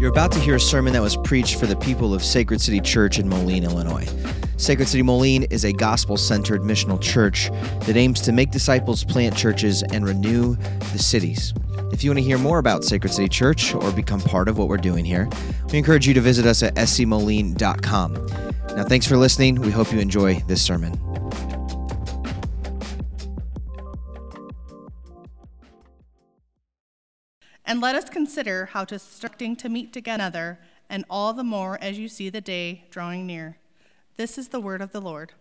You're about to hear a sermon that was preached for the people of Sacred City Church in Moline, Illinois. Sacred City Moline is a gospel centered missional church that aims to make disciples, plant churches, and renew the cities. If you want to hear more about Sacred City Church or become part of what we're doing here, we encourage you to visit us at scmoline.com. Now, thanks for listening. We hope you enjoy this sermon. And let us consider how to starting to meet together, and all the more as you see the day drawing near. This is the word of the Lord.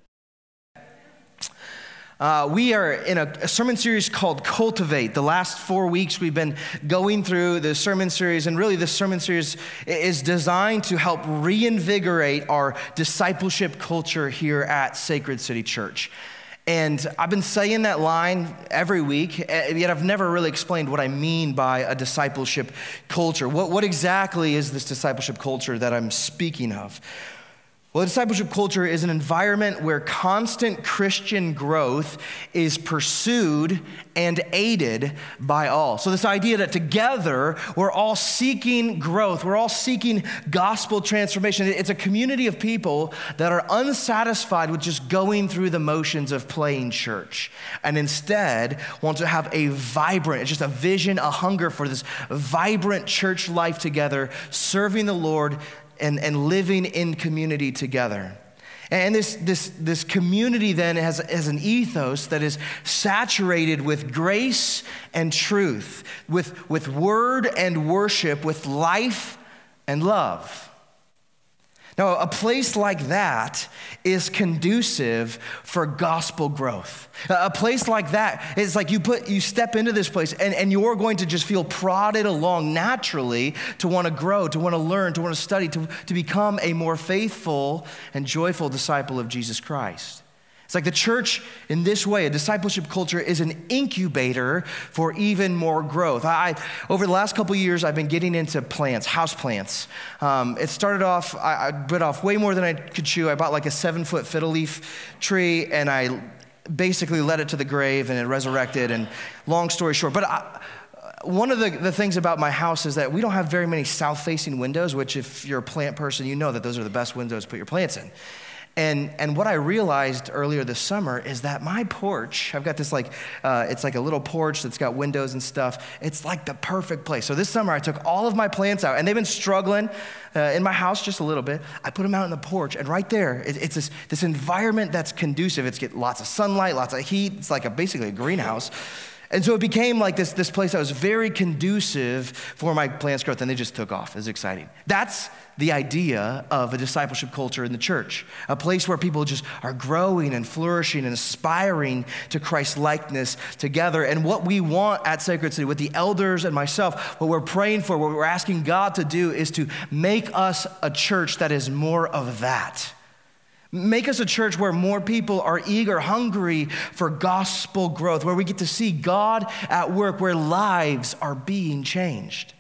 Uh, we are in a, a, sermon series called Cultivate. The last four weeks we've been going through the sermon series, and really, this sermon series is designed to help reinvigorate our discipleship culture here at Sacred City Church. And I've been saying that line every week, eh, yet I've never really explained what I mean by a discipleship culture. What, what exactly is this discipleship culture that I'm speaking of? Well, discipleship culture is an environment where constant Christian growth is pursued and aided by all. So, this idea that together we're all seeking growth, we're all seeking gospel transformation. It's a community of people that are unsatisfied with just going through the motions of playing church and instead want to have a vibrant, just a vision, a hunger for this vibrant church life together, serving the Lord and, and living in community together. And this, this, this community then has, has an ethos that is saturated with grace and truth, with, with word and worship, with life and love. Now, a place like that is conducive for gospel growth. A place like that is like you put you step into this place and, and you're going to just feel prodded along naturally to want to grow, to want to learn, to want to study, to, to become a more faithful and joyful disciple of Jesus Christ. It's like the church, in this way, a discipleship culture is an incubator for even more growth. I, over the last couple years, I've been getting into plants, house plants. Um, it started off, I, I bit off way more than I could chew. I bought like a seven foot fiddle leaf tree and I basically led it to the grave and it resurrected. And long story short, but I, one of the, the things about my house is that we don't have very many south facing windows, which, if you're a plant person, you know that those are the best windows to put your plants in. And, and what I realized earlier this summer is that my porch, I've got this like, uh, it's like a little porch that's got windows and stuff. It's like the perfect place. So this summer I took all of my plants out and they've been struggling uh, in my house just a little bit. I put them out in the porch and right there, it, it's this, this environment that's conducive. It's get lots of sunlight, lots of heat. It's like a, basically a greenhouse. And so it became like this, this place that was very conducive for my plant's growth, and they just took off. It was exciting. That's the idea of a discipleship culture in the church a place where people just are growing and flourishing and aspiring to Christ likeness together. And what we want at Sacred City, with the elders and myself, what we're praying for, what we're asking God to do is to make us a church that is more of that. Make us a church where more people are eager, hungry for gospel growth, where we get to see God at work, where lives are being changed.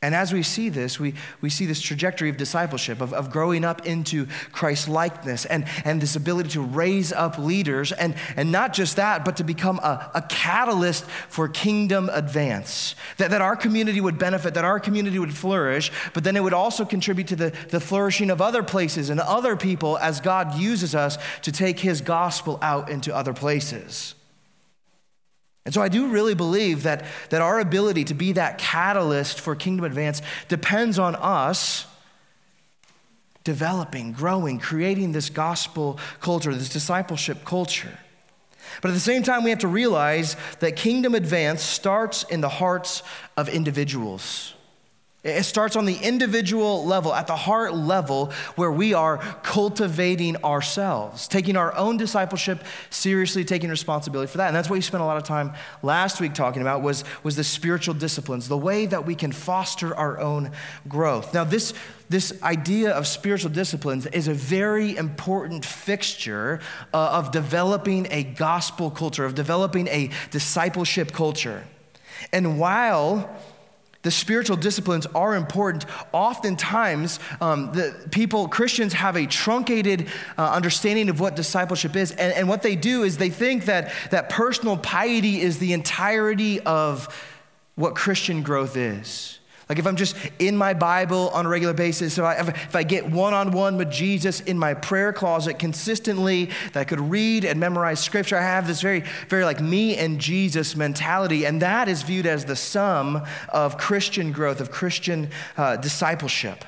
And as we see this, we, we see this trajectory of discipleship, of, of growing up into Christ likeness, and, and this ability to raise up leaders, and, and not just that, but to become a, a catalyst for kingdom advance. That, that our community would benefit, that our community would flourish, but then it would also contribute to the, the flourishing of other places and other people as God uses us to take his gospel out into other places. And so I do really believe that, that our ability to be that catalyst for kingdom advance depends on us developing, growing, creating this gospel culture, this discipleship culture. But at the same time, we have to realize that kingdom advance starts in the hearts of individuals. It starts on the individual level, at the heart level, where we are cultivating ourselves, taking our own discipleship seriously, taking responsibility for that. And that's what we spent a lot of time last week talking about was, was the spiritual disciplines, the way that we can foster our own growth. Now, this, this idea of spiritual disciplines is a very important fixture uh, of developing a gospel culture, of developing a discipleship culture. And while the spiritual disciplines are important. Oftentimes, um, the people, Christians, have a truncated uh, understanding of what discipleship is. And, and what they do is they think that, that personal piety is the entirety of what Christian growth is. Like if I'm just in my Bible on a regular basis, if I, if I get one on one with Jesus in my prayer closet consistently, that I could read and memorize scripture, I have this very, very like me and Jesus mentality. And that is viewed as the sum of Christian growth, of Christian uh, discipleship.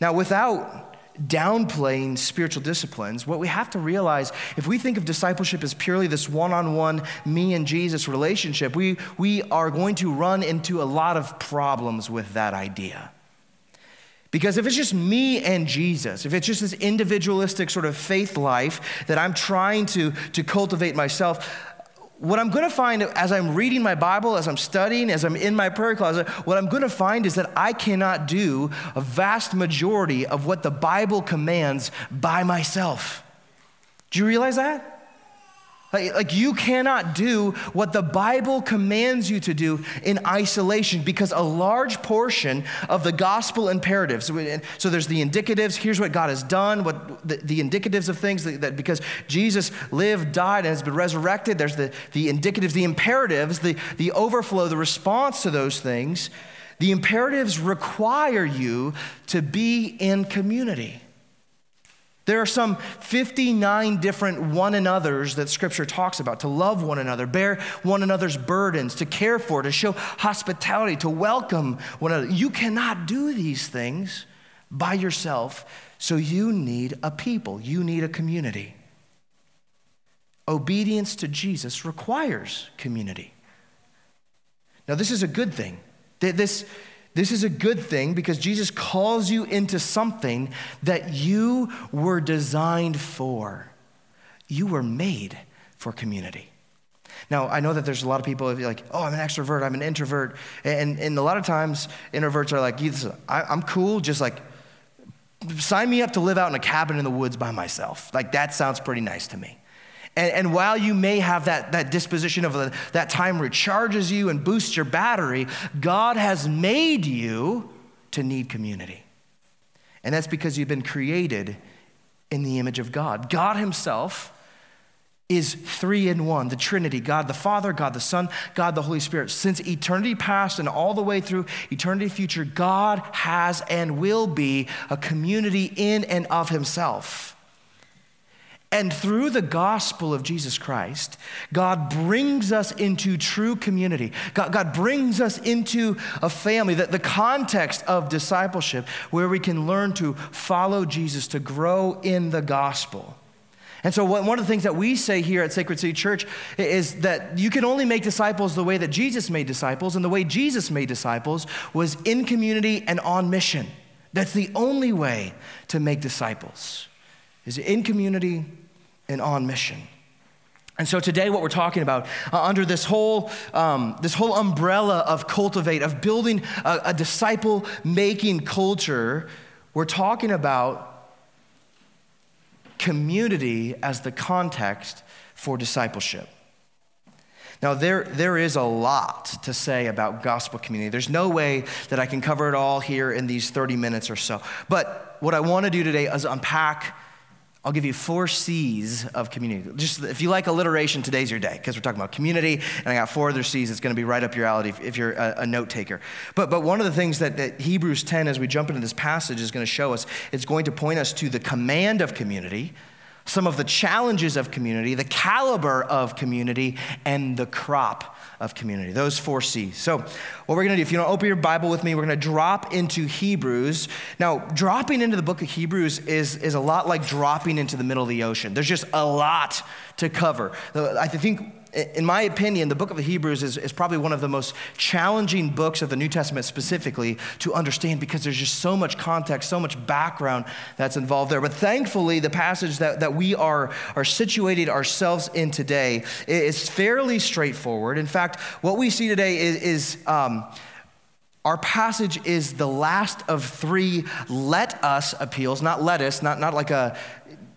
Now, without downplaying spiritual disciplines. What we have to realize, if we think of discipleship as purely this one on one me and Jesus relationship, we, we are going to run into a lot of problems with that idea. Because if it's just me and Jesus, if it's just this individualistic sort of faith life that I'm trying to, to cultivate myself, what I'm going to find as I'm reading my Bible, as I'm studying, as I'm in my prayer closet, what I'm going to find is that I cannot do a vast majority of what the Bible commands by myself. Do you realize that? Like, like, you cannot do what the Bible commands you to do in isolation because a large portion of the gospel imperatives. So there's the indicatives. Here's what God has done. What the, the indicatives of things that, that, because Jesus lived, died, and has been resurrected. There's the, the indicatives, the imperatives, the, the overflow, the response to those things. The imperatives require you to be in community. There are some 59 different one another's that Scripture talks about to love one another, bear one another's burdens, to care for, to show hospitality, to welcome one another. You cannot do these things by yourself, so you need a people, you need a community. Obedience to Jesus requires community. Now, this is a good thing. This, this is a good thing because Jesus calls you into something that you were designed for. You were made for community. Now, I know that there's a lot of people who are like, oh, I'm an extrovert, I'm an introvert. And, and a lot of times, introverts are like, I'm cool, just like, sign me up to live out in a cabin in the woods by myself. Like, that sounds pretty nice to me. And, and while you may have that, that disposition of that time recharges you and boosts your battery, God has made you to need community. And that's because you've been created in the image of God. God Himself is three in one the Trinity God the Father, God the Son, God the Holy Spirit. Since eternity past and all the way through eternity future, God has and will be a community in and of Himself. And through the gospel of Jesus Christ, God brings us into true community. God, God brings us into a family, that the context of discipleship, where we can learn to follow Jesus, to grow in the gospel. And so, one of the things that we say here at Sacred City Church is that you can only make disciples the way that Jesus made disciples, and the way Jesus made disciples was in community and on mission. That's the only way to make disciples, is in community and on mission. And so today, what we're talking about uh, under this whole um, this whole umbrella of cultivate, of building a, a disciple making culture, we're talking about community as the context for discipleship. Now, there, there is a lot to say about gospel community. There's no way that I can cover it all here in these 30 minutes or so. But what I want to do today is unpack I'll give you four C's of community. Just if you like alliteration, today's your day because we're talking about community, and I got four other C's. It's going to be right up your alley if, if you're a, a, note taker. But but one of the things that, that Hebrews 10, as we jump into this passage, is going to show us, it's going to point us to the command of community, some of the challenges of community, the caliber of community, and the crop of community. Those four C's. So, what we're going to do, if you don't open your Bible with me, we're going to drop into Hebrews. Now, dropping into the book of Hebrews is, is a lot like dropping into the middle of the ocean. There's just a lot to cover. I think in my opinion, the book of Hebrews is, is probably one of the most challenging books of the New Testament specifically to understand because there's just so much context, so much background that's involved there. But thankfully, the passage that, that we are, are situated ourselves in today is fairly straightforward. In fact, what we see today is, is um, our passage is the last of three let us appeals, not lettuce, not, not like a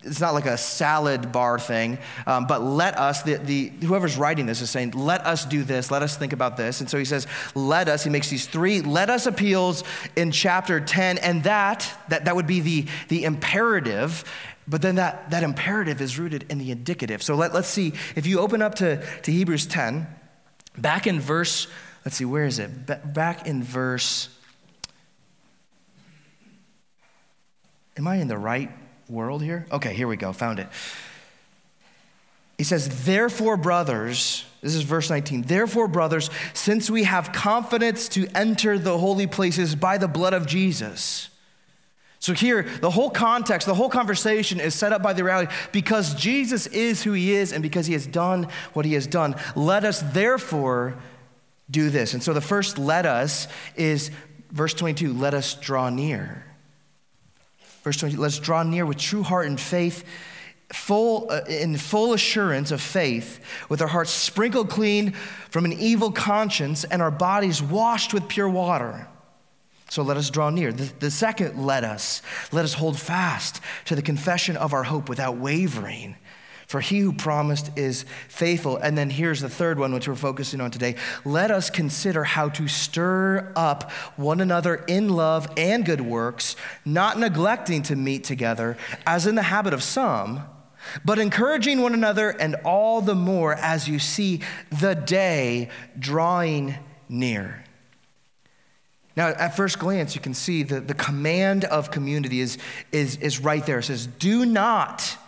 it's not like a salad bar thing, um, but let us, the, the, whoever's writing this is saying, let us do this, let us think about this. And so he says, let us, he makes these three let us appeals in chapter 10, and that, that, that would be the, the imperative. But then that, that imperative is rooted in the indicative. So let, let's see, if you open up to, to Hebrews 10, back in verse let's see, where is it? Back in verse. Am I in the right world here? Okay, here we go. Found it. He says, Therefore, brothers, this is verse 19. Therefore, brothers, since we have confidence to enter the holy places by the blood of Jesus. So, here, the whole context, the whole conversation is set up by the reality because Jesus is who he is and because he has done what he has done. Let us therefore do this. And so, the first let us is verse 22 let us draw near. Verse 20, let's draw near with true heart and faith, full, uh, in full assurance of faith, with our hearts sprinkled clean from an evil conscience and our bodies washed with pure water. So let us draw near. The, the second, let us. Let us hold fast to the confession of our hope without wavering. For he who promised is faithful. And then here's the third one, which we're focusing on today. Let us consider how to stir up one another in love and good works, not neglecting to meet together, as in the habit of some, but encouraging one another, and all the more as you see the day drawing near. Now, at first glance, you can see that the command of community is, is, is right there. It says, Do not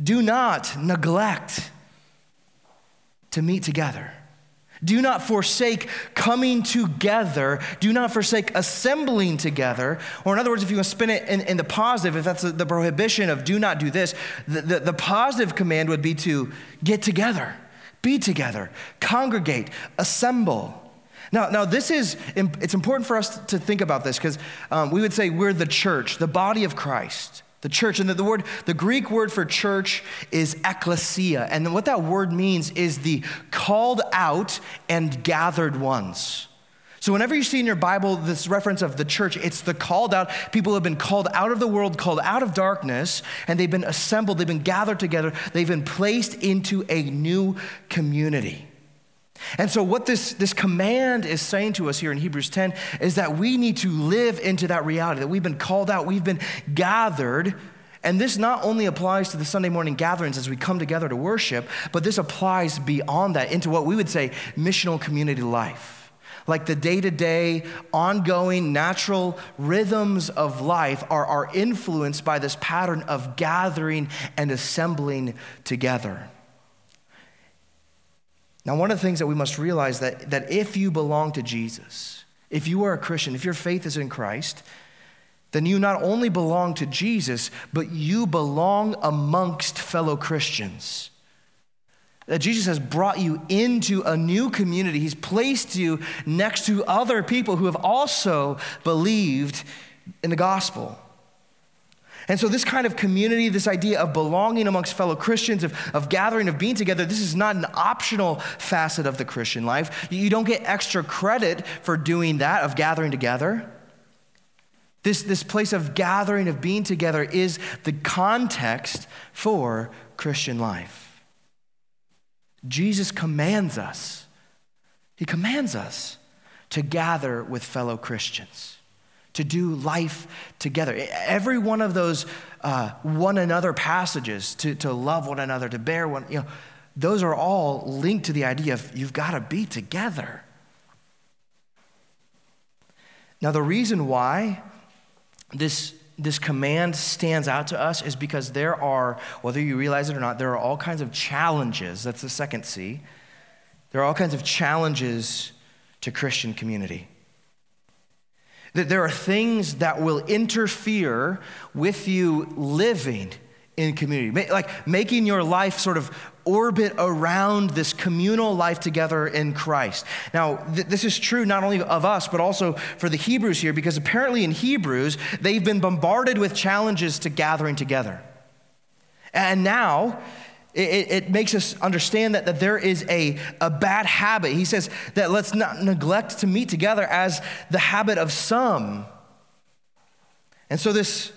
do not neglect to meet together. Do not forsake coming together. Do not forsake assembling together. Or, in other words, if you want to spin it in, in the positive, if that's the prohibition of do not do this, the, the, the positive command would be to get together, be together, congregate, assemble. Now, now this is, it's important for us to think about this because um, we would say we're the church, the body of Christ the church. And the, the, word, the Greek word for church is ecclesia. And what that word means is the called out and gathered ones. So, whenever you see in your Bible this reference of the church, it's the called out. People have been called out of the world, called out of darkness, and they've been assembled, they've been gathered together, they've been placed into a new community. And so, what this, this command is saying to us here in Hebrews 10 is that we need to live into that reality, that we've been called out, we've been gathered. And this not only applies to the Sunday morning gatherings as we come together to worship, but this applies beyond that into what we would say missional community life. Like the day to day, ongoing, natural rhythms of life are, are influenced by this pattern of gathering and assembling together. Now, one of the things that we must realize that, that if you belong to Jesus, if you are a Christian, if your faith is in Christ, then you not only belong to Jesus, but you belong amongst fellow Christians. That Jesus has brought you into a new community. He's placed you next to other people who have also believed in the gospel. And so, this kind of community, this idea of belonging amongst fellow Christians, of, of gathering, of being together, this is not an optional facet of the Christian life. You don't get extra credit for doing that, of gathering together. This, this place of gathering, of being together, is the context for Christian life. Jesus commands us, He commands us to gather with fellow Christians to do life together. Every one of those uh, one another passages, to, to love one another, to bear one, you know, those are all linked to the idea of you've got to be together. Now, the reason why this, this command stands out to us is because there are, whether you realize it or not, there are all kinds of challenges. That's the second C. There are all kinds of challenges to Christian community. That there are things that will interfere with you living in community, like making your life sort of orbit around this communal life together in Christ. Now, th- this is true not only of us, but also for the Hebrews here, because apparently in Hebrews, they've been bombarded with challenges to gathering together. And now, it, it, makes us understand that, that there is a, a bad habit. He says that let's not neglect to meet together as the habit of some. And so this,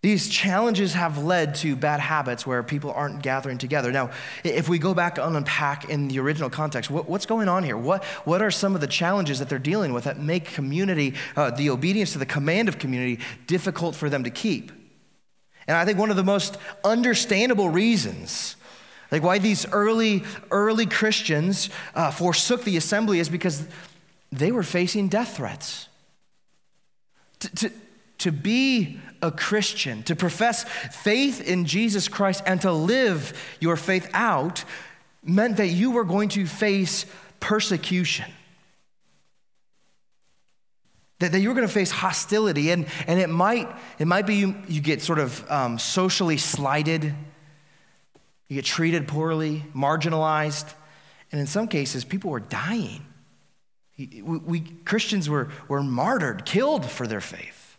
these challenges have led to bad habits where people aren't gathering together. Now, if we go back and unpack in the original context, what, what's going on here? What, what are some of the challenges that they're dealing with that make community, uh, the obedience to the command of community, difficult for them to keep? And I think one of the most understandable reasons Like why these early, early Christians uh, forsook the assembly is because they were facing death threats. To, to, to be a Christian, to profess faith in Jesus Christ and to live your faith out meant that you were going to face persecution. That, that you're going to face hostility, and, and it, might, it might be you, you get sort of um, socially slighted, you get treated poorly, marginalized, and in some cases, people were dying. We, we Christians were, were martyred, killed for their faith.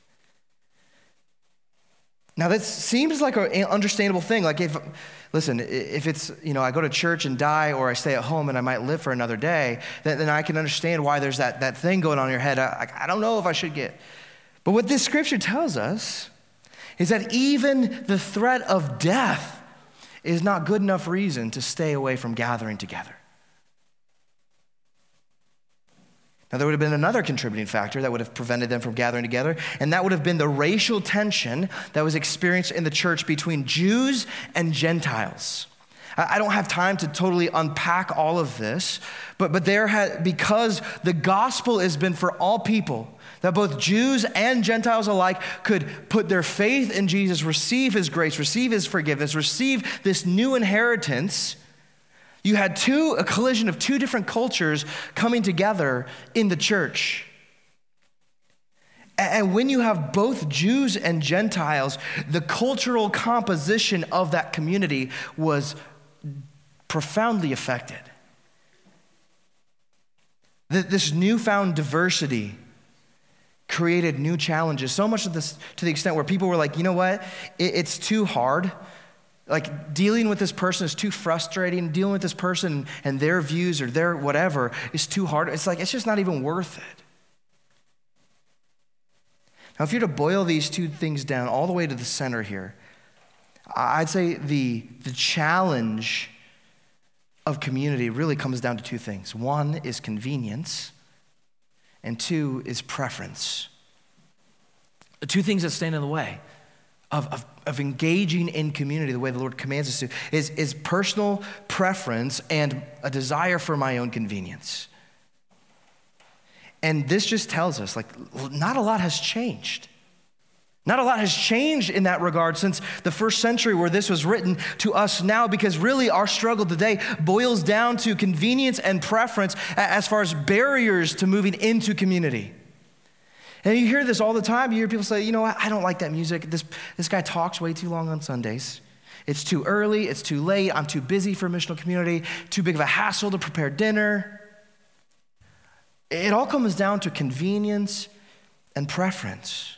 Now, that seems like an understandable thing. Like, if, listen, if it's, you know, I go to church and die or I stay at home and I might live for another day, then, then I can understand why there's that, that thing going on in your head. I, I don't know if I should get. But what this scripture tells us is that even the threat of death is not good enough reason to stay away from gathering together. Now, there would have been another contributing factor that would have prevented them from gathering together, and that would have been the racial tension that was experienced in the church between Jews and Gentiles. I don't have time to totally unpack all of this, but, but there had, because the gospel has been for all people, that both Jews and Gentiles alike could put their faith in Jesus, receive his grace, receive his forgiveness, receive this new inheritance you had two, a collision of two different cultures coming together in the church. And when you have both Jews and Gentiles, the cultural composition of that community was profoundly affected. This newfound diversity created new challenges, so much to, this, to the extent where people were like, you know what, it's too hard like dealing with this person is too frustrating. Dealing with this person and their views or their whatever is too hard. It's like, it's just not even worth it. Now, if you're to boil these two things down all the way to the center here, I'd say the, the challenge of community really comes down to two things one is convenience, and two is preference. The two things that stand in the way of, of, of engaging in community the way the Lord commands us to is, is personal preference and a desire for my own convenience. And this just tells us, like, not a lot has changed. Not a lot has changed in that regard since the first century where this was written to us now, because really our struggle today boils down to convenience and preference as far as barriers to moving into community. And you hear this all the time. You hear people say, you know what, I don't like that music. This, this guy talks way too long on Sundays. It's too early, it's too late, I'm too busy for missional community, too big of a hassle to prepare dinner. It all comes down to convenience and preference.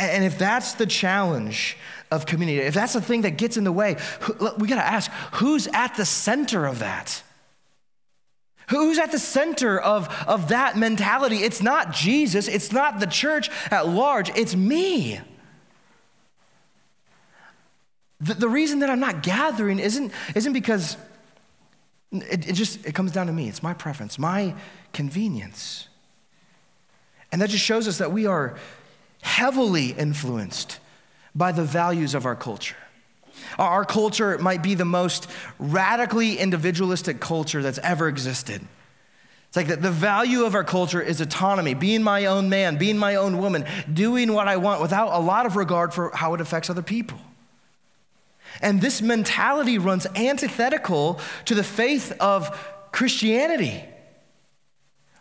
And if that's the challenge of community, if that's the thing that gets in the way, we got to ask who's at the center of that? Who's at the center of, of that mentality? It's not Jesus, it's not the church at large, it's me. The, the reason that I'm not gathering isn't, isn't because it, it just it comes down to me. It's my preference, my convenience. And that just shows us that we are heavily influenced by the values of our culture. Our culture might be the most radically individualistic culture that's ever existed. It's like the, the value of our culture is autonomy, being my own man, being my own woman, doing what I want without a lot of regard for how it affects other people. And this mentality runs antithetical to the faith of Christianity.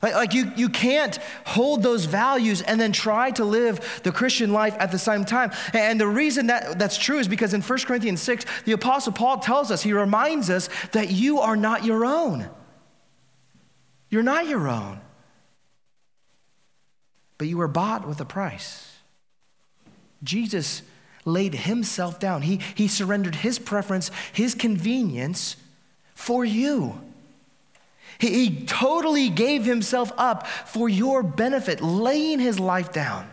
Like, like you, you can't hold those values and then try to live the Christian life at the same time. And the reason that that's true is because in 1 Corinthians 6, the Apostle Paul tells us, he reminds us that you are not your own. You're not your own. But you were bought with a price. Jesus laid himself down, he, he surrendered his preference, his convenience for you. He, he totally gave himself up for your benefit, laying his life down.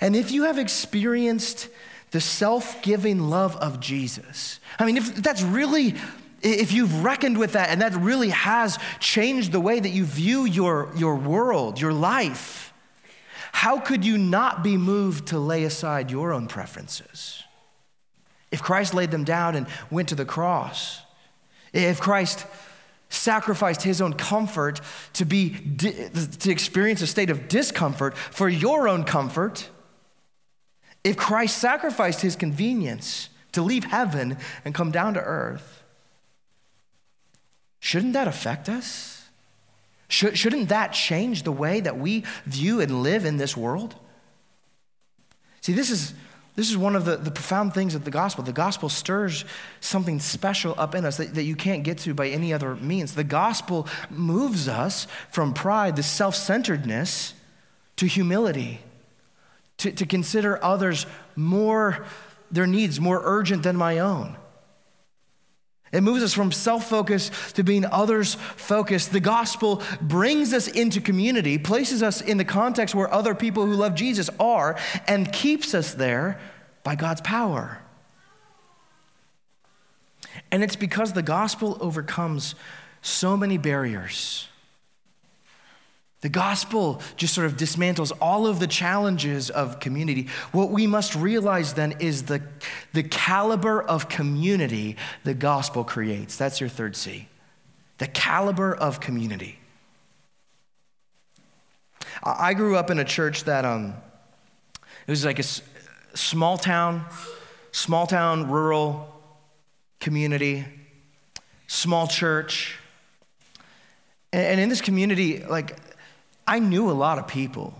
And if you have experienced the self giving love of Jesus, I mean, if that's really, if you've reckoned with that and that really has changed the way that you view your, your world, your life, how could you not be moved to lay aside your own preferences, If Christ laid them down and went to the cross, if Christ sacrificed his own comfort to be to experience a state of discomfort for your own comfort, if Christ sacrificed his convenience to leave heaven and come down to earth, shouldn't that affect us? Shouldn't that change the way that we view and live in this world? See, this is, this is one of the, the profound things of the gospel. The gospel stirs something special up in us that, that you can't get to by any other means. The gospel moves us from pride, the self centeredness, to humility, to, to consider others more, their needs more urgent than my own. It moves us from self focus to being others focused. The gospel brings us into community, places us in the context where other people who love Jesus are, and keeps us there by God's power. And it's because the gospel overcomes so many barriers the gospel just sort of dismantles all of the challenges of community. What we must realize then is the, the caliber of community the gospel creates. That's your third C. The caliber of community. I grew up in a church that um, it was like a small town, small town, rural community, small church. And in this community, like I knew a lot of people.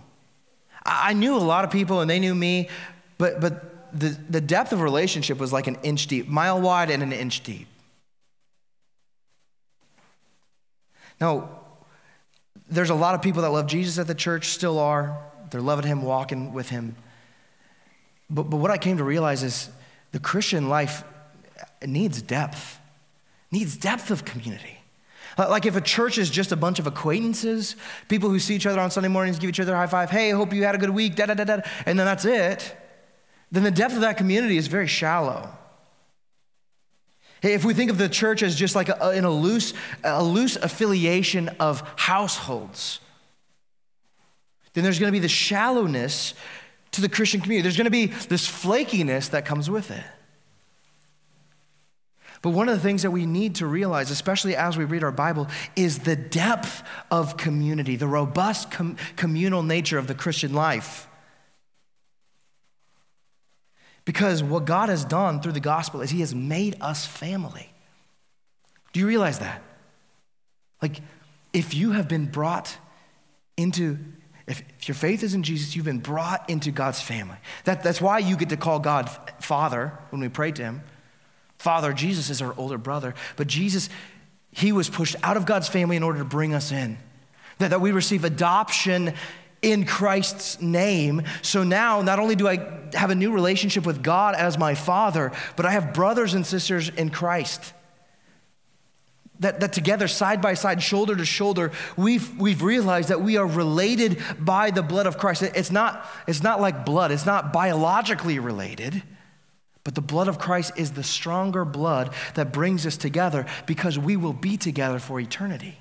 I knew a lot of people and they knew me, but, but the, the depth of relationship was like an inch deep, mile wide and an inch deep. Now, there's a lot of people that love Jesus at the church, still are. They're loving him, walking with him. But, but what I came to realize is the Christian life needs depth, needs depth of community. Uh, like if a church is just a bunch of acquaintances, people who see each other on Sunday mornings, give each other a high five, hey, hope you had a good week, da da da da, and then that's it, then the depth of that community is very shallow. If we think of the church as just like a, in a loose, a loose affiliation of households, then there's going to be the shallowness to the Christian community. There's going to be this flakiness that comes with it. But one of the things that we need to realize, especially as we read our Bible, is the depth of community, the robust com- communal nature of the Christian life. Because what God has done through the gospel is He has made us family. Do you realize that? Like, if you have been brought into, if, if your faith is in Jesus, you've been brought into God's family. That, that's why you get to call God Father when we pray to Him. Father, Jesus is our older brother, but Jesus, he was pushed out of God's family in order to bring us in. That, that we receive adoption in Christ's name. So now, not only do I have a new relationship with God as my Father, but I have brothers and sisters in Christ. That, that together, side by side, shoulder to shoulder, we've, we've realized that we are related by the blood of Christ. It's not, it's not like blood, it's not biologically related. But the blood of Christ is the stronger blood that brings us together because we will be together for eternity.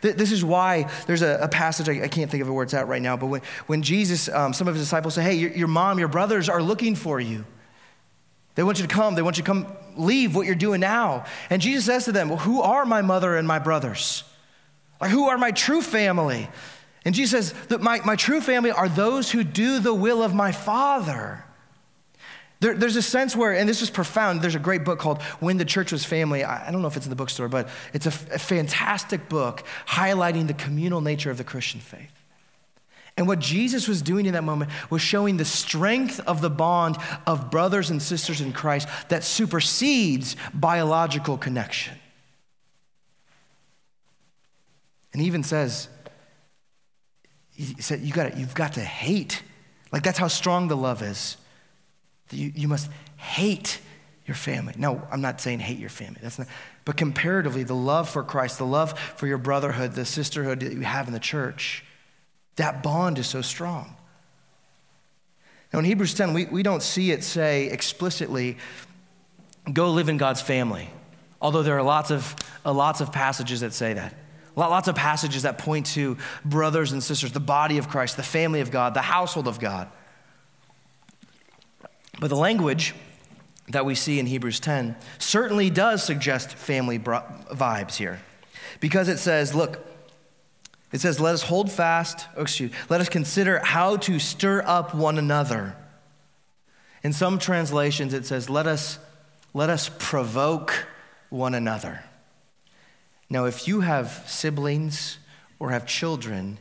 This is why there's a, passage, I, I, can't think of where it's at right now, but when, when Jesus, um, some of his disciples say, Hey, your, your mom, your brothers are looking for you. They want you to come. They want you to come leave what you're doing now. And Jesus says to them, Well, who are my mother and my brothers? Like, who are my true family? And Jesus says that my, my true family are those who do the will of my Father. There, there's a sense where, and this is profound, there's a great book called When the Church Was Family. I, I don't know if it's in the bookstore, but it's a, a fantastic book highlighting the communal nature of the Christian faith. And what Jesus was doing in that moment was showing the strength of the bond of brothers and sisters in Christ that supersedes biological connection. And he even says, he said, you got you've got to hate. Like that's how strong the love is. You, you must hate your family. No, I'm not saying hate your family. That's not, but comparatively, the love for Christ, the love for your brotherhood, the sisterhood that you have in the church, that bond is so strong. Now, in Hebrews 10, we, we don't see it say explicitly, go live in God's family. Although there are lots of, uh, lots of passages that say that. Lots of passages that point to brothers and sisters, the body of Christ, the family of God, the household of God. But the language that we see in Hebrews 10 certainly does suggest family vibes here. Because it says, look, it says, let us hold fast, oh, excuse, let us consider how to stir up one another. In some translations, it says, let us, let us provoke one another. Now, if you have siblings or have children,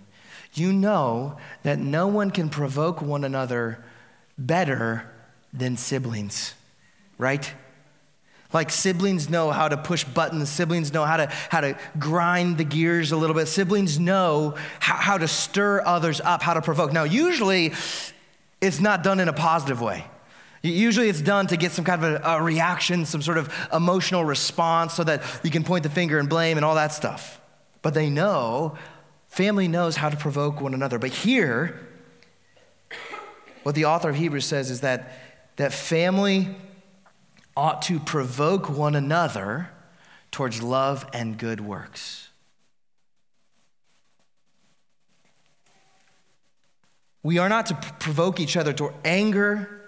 you know that no one can provoke one another better than siblings, right? Like siblings know how to push buttons, siblings know how to, how to grind the gears a little bit, siblings know how, how to stir others up, how to provoke. Now, usually it's not done in a positive way. Usually it's done to get some kind of a, a, reaction, some sort of emotional response so that you can point the finger and blame and all that stuff. But they know, family knows how to provoke one another. But here, what the author of Hebrews says is that, that family ought to provoke one another towards love and good works. We are not to provoke each other to anger,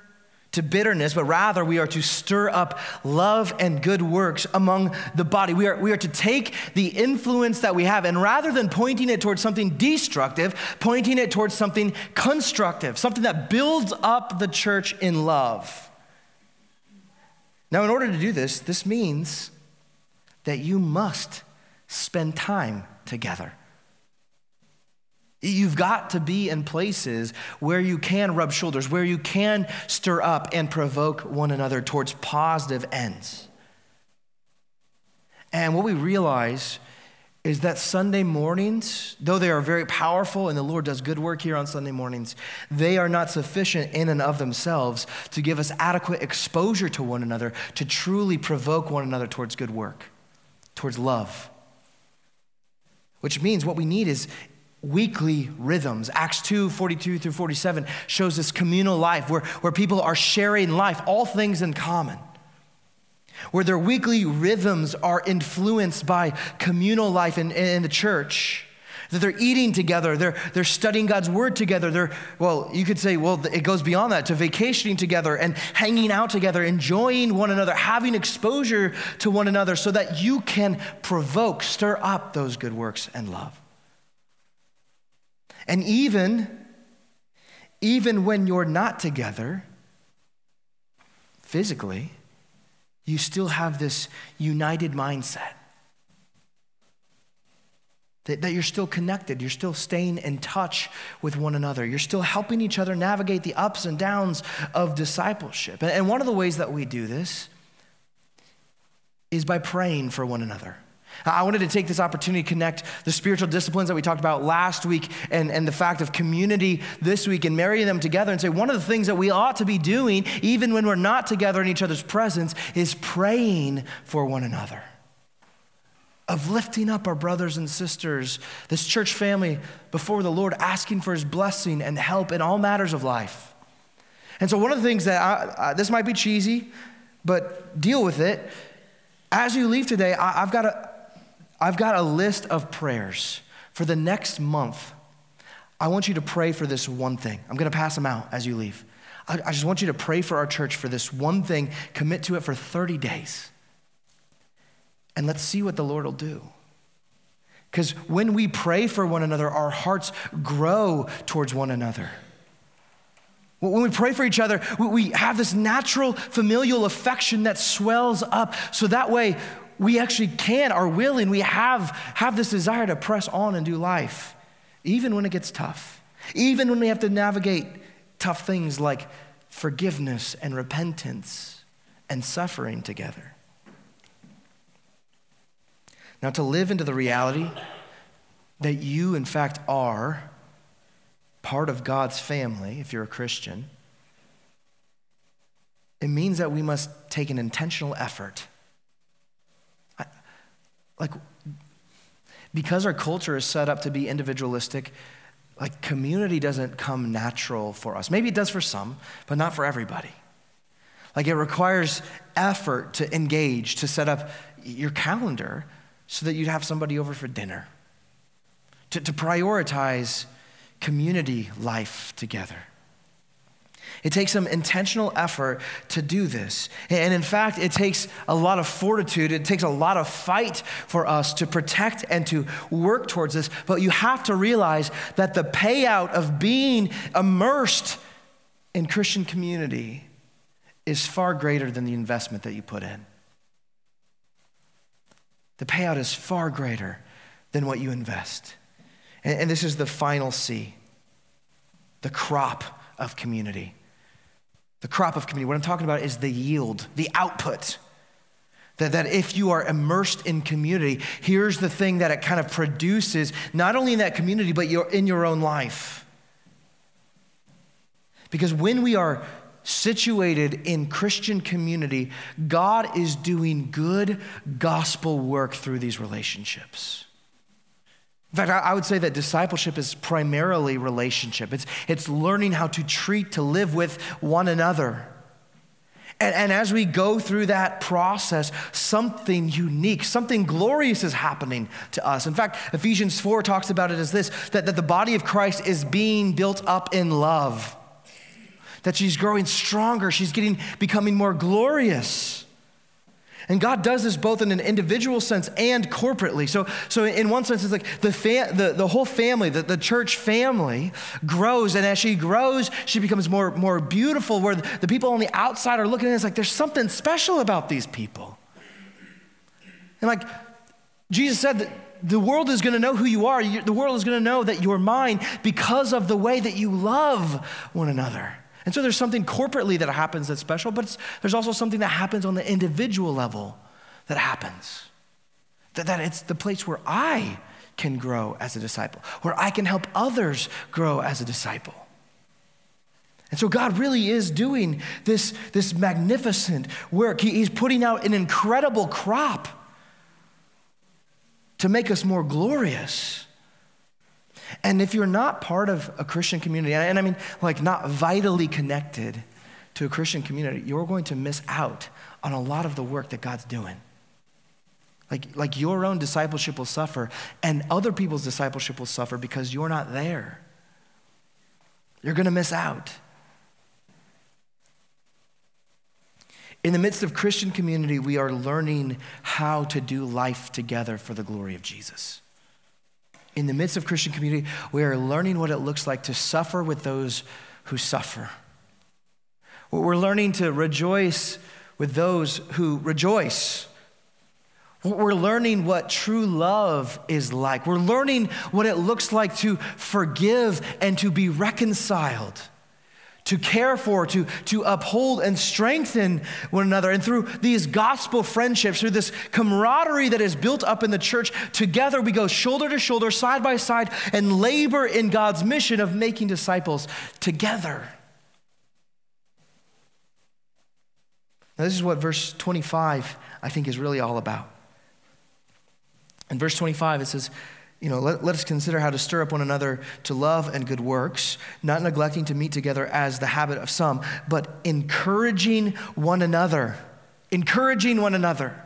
to bitterness, but rather we are to stir up love and good works among the body. We are, we are to take the influence that we have and rather than pointing it towards something destructive, pointing it towards something constructive, something that builds up the church in love. Now, in order to do this, this means that you must spend time together. You've got to be in places where you can rub shoulders, where you can stir up and provoke one another towards positive ends. And what we realize is that Sunday mornings, though they are very powerful and the Lord does good work here on Sunday mornings, they are not sufficient in and of themselves to give us adequate exposure to one another to truly provoke one another towards good work, towards love. Which means what we need is, weekly rhythms. Acts 2 42 through 47 shows this communal life where, where people are sharing life, all things in common. Where their weekly rhythms are influenced by communal life in, in the church. That they're eating together, they're, they're studying God's word together. They're, well, you could say, well, it goes beyond that to vacationing together and hanging out together, enjoying one another, having exposure to one another so that you can provoke, stir up those good works and love. And even, even when you're not together physically, you still have this united mindset. That, you're still connected, you're still staying in touch with one another, you're still helping each other navigate the ups and downs of discipleship. And one of the ways that we do this is by praying for one another. I wanted to take this opportunity to connect the spiritual disciplines that we talked about last week and, and the fact of community this week and marry them together and say one of the things that we ought to be doing, even when we're not together in each other's presence, is praying for one another. Of lifting up our brothers and sisters, this church family, before the Lord, asking for his blessing and help in all matters of life. And so, one of the things that I, I, this might be cheesy, but deal with it. As you leave today, I, have got a, I've got a list of prayers for the next month. I want you to pray for this one thing. I'm going to pass them out as you leave. I, I just want you to pray for our church for this one thing, commit to it for 30 days. And let's see what the Lord will do. Because when we pray for one another, our hearts grow towards one another. When we pray for each other, we have this natural familial affection that swells up. So that way, we actually can, are willing, we have, have this desire to press on and do life, even when it gets tough, even when we have to navigate tough things like forgiveness and repentance and suffering together. Now, to live into the reality that you, in fact, are part of God's family, if you're a Christian, it means that we must take an intentional effort like, because our culture is set up to be individualistic, like community doesn't come natural for us. Maybe it does for some, but not for everybody. Like it requires effort to engage, to set up your calendar so that you'd have somebody over for dinner, to, to prioritize community life together. It takes some intentional effort to do this. And in fact, it takes a lot of fortitude. It takes a lot of fight for us to protect and to work towards this. But you have to realize that the payout of being immersed in Christian community is far greater than the investment that you put in. The payout is far greater than what you invest. And, and this is the final C the crop of community. The crop of community. What I'm talking about is the yield, the output. That, that if you are immersed in community, here's the thing that it kind of produces, not only in that community, but you're in your own life. Because when we are situated in Christian community, God is doing good gospel work through these relationships. In fact, I would say that discipleship is primarily relationship. It's, it's learning how to treat, to live with one another. And, and, as we go through that process, something unique, something glorious is happening to us. In fact, Ephesians 4 talks about it as this that, that the body of Christ is being built up in love, that she's growing stronger, she's getting becoming more glorious. And God does this both in an individual sense and corporately. So, so in one sense, it's like the, the, the whole family, the, the church family grows. And as she grows, she becomes more, more beautiful, where the people on the outside are looking at it, it's like there's something special about these people. And like Jesus said that the world is going to know who you are. The world is going to know that you're mine because of the way that you love one another. And so there's something corporately that happens that's special, but there's also something that happens on the individual level that happens. That, that it's the place where I can grow as a disciple, where I can help others grow as a disciple. And so God really is doing this, this magnificent work. He, he's putting out an incredible crop to make us more glorious. And if you're not part of a Christian community, and I mean like not vitally connected to a Christian community, you're going to miss out on a lot of the work that God's doing. Like, like your own discipleship will suffer, and other people's discipleship will suffer because you're not there. You're going to miss out. In the midst of Christian community, we are learning how to do life together for the glory of Jesus in the midst of Christian community, we are learning what it looks like to suffer with those who suffer. We're learning to rejoice with those who rejoice. We're learning what true love is like. We're learning what it looks like to forgive and to be reconciled to care for, to, to uphold and strengthen one another. And through these gospel friendships, through this camaraderie that is built up in the church, together we go shoulder to shoulder, side by side, and labor in God's mission of making disciples together. Now, this is what verse 25, I think, is really all about. In verse 25, it says, you know, let, let us consider how to stir up one another to love and good works, not neglecting to meet together as the habit of some, but encouraging one another. Encouraging one another.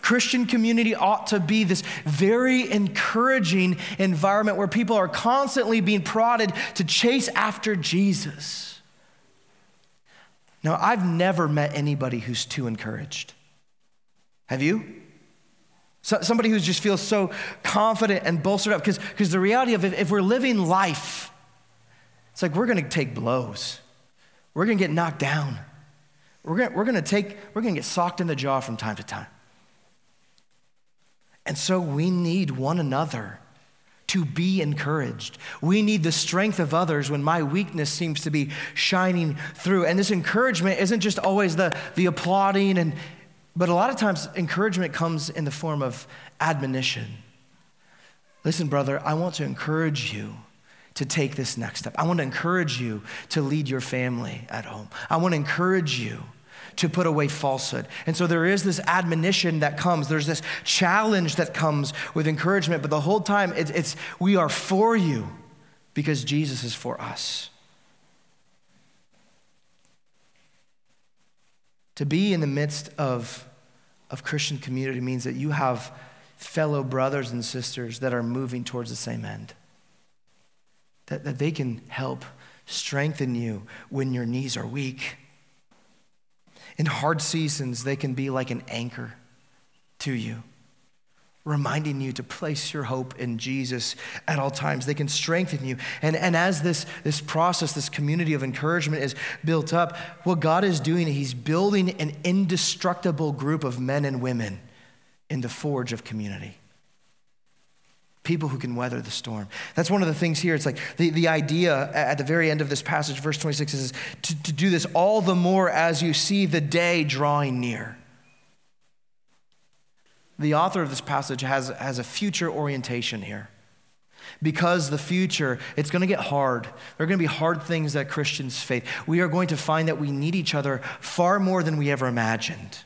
Christian community ought to be this very encouraging environment where people are constantly being prodded to chase after Jesus. Now, I've never met anybody who's too encouraged. Have you? So, somebody who just feels so confident and bolstered up. Because the reality of it, if we're living life, it's like we're going to take blows. We're going to get knocked down. We're going we're to take, we're going to get socked in the jaw from time to time. And so we need one another to be encouraged. We need the strength of others when my weakness seems to be shining through. And this encouragement isn't just always the, the applauding and, but a lot of times, encouragement comes in the form of admonition. Listen, brother, I want to encourage you to take this next step. I want to encourage you to lead your family at home. I want to encourage you to put away falsehood. And so there is this admonition that comes, there's this challenge that comes with encouragement, but the whole time it's, it's we are for you because Jesus is for us. To be in the midst of of Christian community means that you have fellow brothers and sisters that are moving towards the same end, that, that they can help strengthen you when your knees are weak. In hard seasons, they can be like an anchor to you, reminding you to place your hope in Jesus at all times. They can strengthen you. And, and as this, this process, this community of encouragement is built up, what God is doing, He's building an indestructible group of men and women in the forge of community people who can weather the storm. That's one of the things here. It's like the, the idea at the very end of this passage, verse 26 is to, to do this all the more as you see the day drawing near. The author of this passage has, has a future orientation here. Because the future, it's going to get hard. There are going to be hard things that Christians face. We are going to find that we need each other far more than we ever imagined.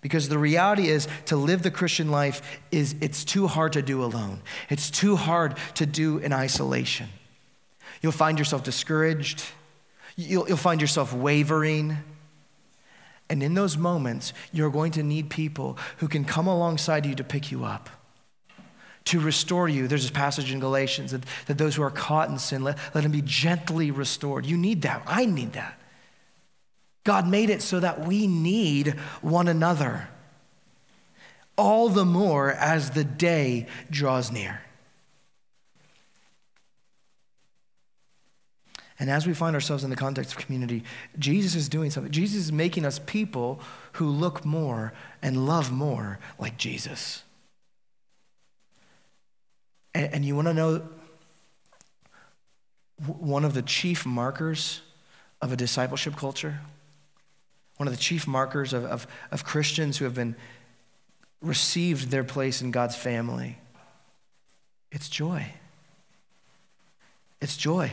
Because the reality is to live the Christian life is it's too hard to do alone. It's too hard to do in isolation. You'll find yourself discouraged. You'll, you'll find yourself wavering. And in those moments, you're going to need people who can come alongside you to pick you up, to restore you. There's this passage in Galatians that, that those who are caught in sin, let, let them be gently restored. You need that. I need that. God made it so that we need one another. All the more as the day draws near. And as we find ourselves in the context of community, Jesus is doing something. Jesus is making us people who look more and love more like Jesus. And, and you want to know one of the chief markers of a discipleship culture? one of the chief markers of, of, of Christians who have been received their place in God's family. It's joy. It's joy.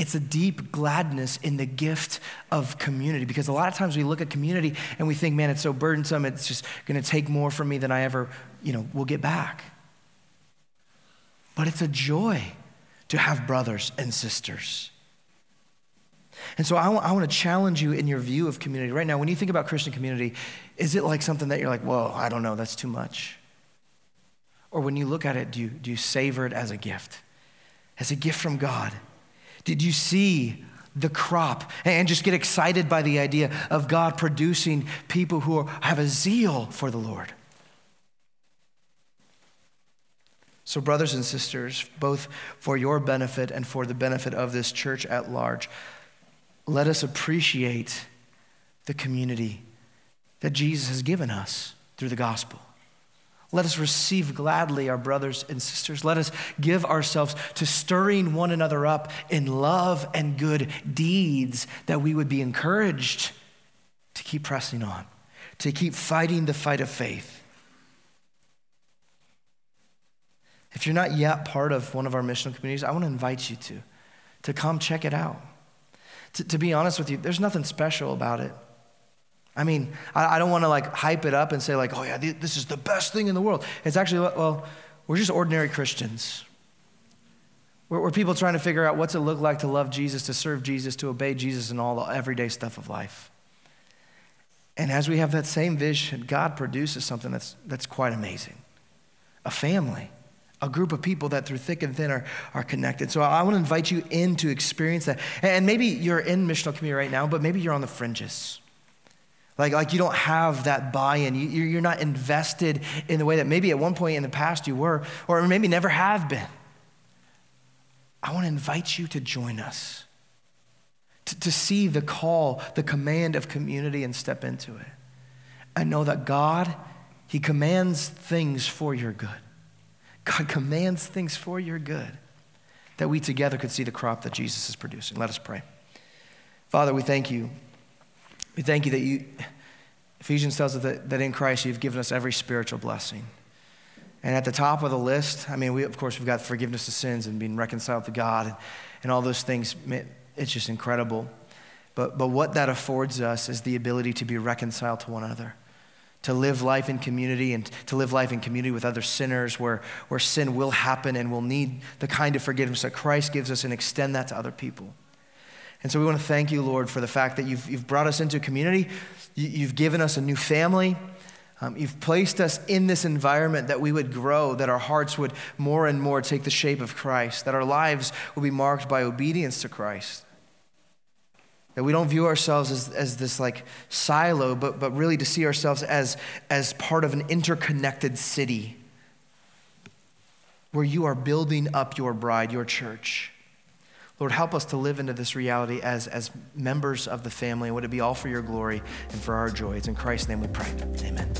It's a deep gladness in the gift of community because a lot of times we look at community and we think, man, it's so burdensome, it's just going to take more from me than I ever, you know, will get back. But it's a joy to have brothers and sisters. And so I, w- I want to challenge you in your view of community. Right now, when you think about Christian community, is it like something that you're like, whoa, I don't know, that's too much? Or when you look at it, do you, do you savor it as a gift? As a gift from God? Did you see the crop and just get excited by the idea of God producing people who have a zeal for the Lord? So, brothers and sisters, both for your benefit and for the benefit of this church at large, let us appreciate the community that Jesus has given us through the gospel. Let us receive gladly our brothers and sisters. Let us give ourselves to stirring one another up in love and good deeds that we would be encouraged to keep pressing on, to keep fighting the fight of faith. If you're not yet part of one of our missional communities, I want to invite you to, to come check it out. To, to be honest with you, there's nothing special about it. I mean, I, I don't want to like hype it up and say, like, oh yeah, this is the best thing in the world. It's actually, well, we're just ordinary Christians. We're, we're people trying to figure out what's it look like to love Jesus, to serve Jesus, to obey Jesus, and all the everyday stuff of life. And as we have that same vision, God produces something that's, that's quite amazing a family a group of people that through thick and thin are, are connected. So I want to invite you in to experience that. And maybe you're in missional community right now, but maybe you're on the fringes. Like, like you don't have that buy in. You, you're not invested in the way that maybe at one point in the past you were, or maybe never have been. I want to invite you to join us, to, to see the call, the command of community and step into it. And know that God, He commands things for your good. God commands things for your good, that we together could see the crop that Jesus is producing. Let us pray. Father, we thank you. We thank you that you, Ephesians tells us that, that in Christ you've given us every spiritual blessing. And at the top of the list, I mean, we, of course, we've got forgiveness of sins and being reconciled to God and, and all those things. It's just incredible. But, but what that affords us is the ability to be reconciled to one another to live life in community and to live life in community with other sinners where, where sin will happen and we'll need the kind of forgiveness that Christ gives us and extend that to other people. And so we want to thank you, Lord, for the fact that you've, you've brought us into community, you, have given us a new family, Um, you've placed us in this environment that we would grow, that our hearts would more and more take the shape of Christ, that our lives would be marked by obedience to Christ. That we don't view ourselves as, as this like silo, but, but really to see ourselves as, as part of an interconnected city where you are building up your bride, your church. Lord, help us to live into this reality as, as members of the family. Would it be all for your glory and for our joy? It's in Christ's name we pray. Amen.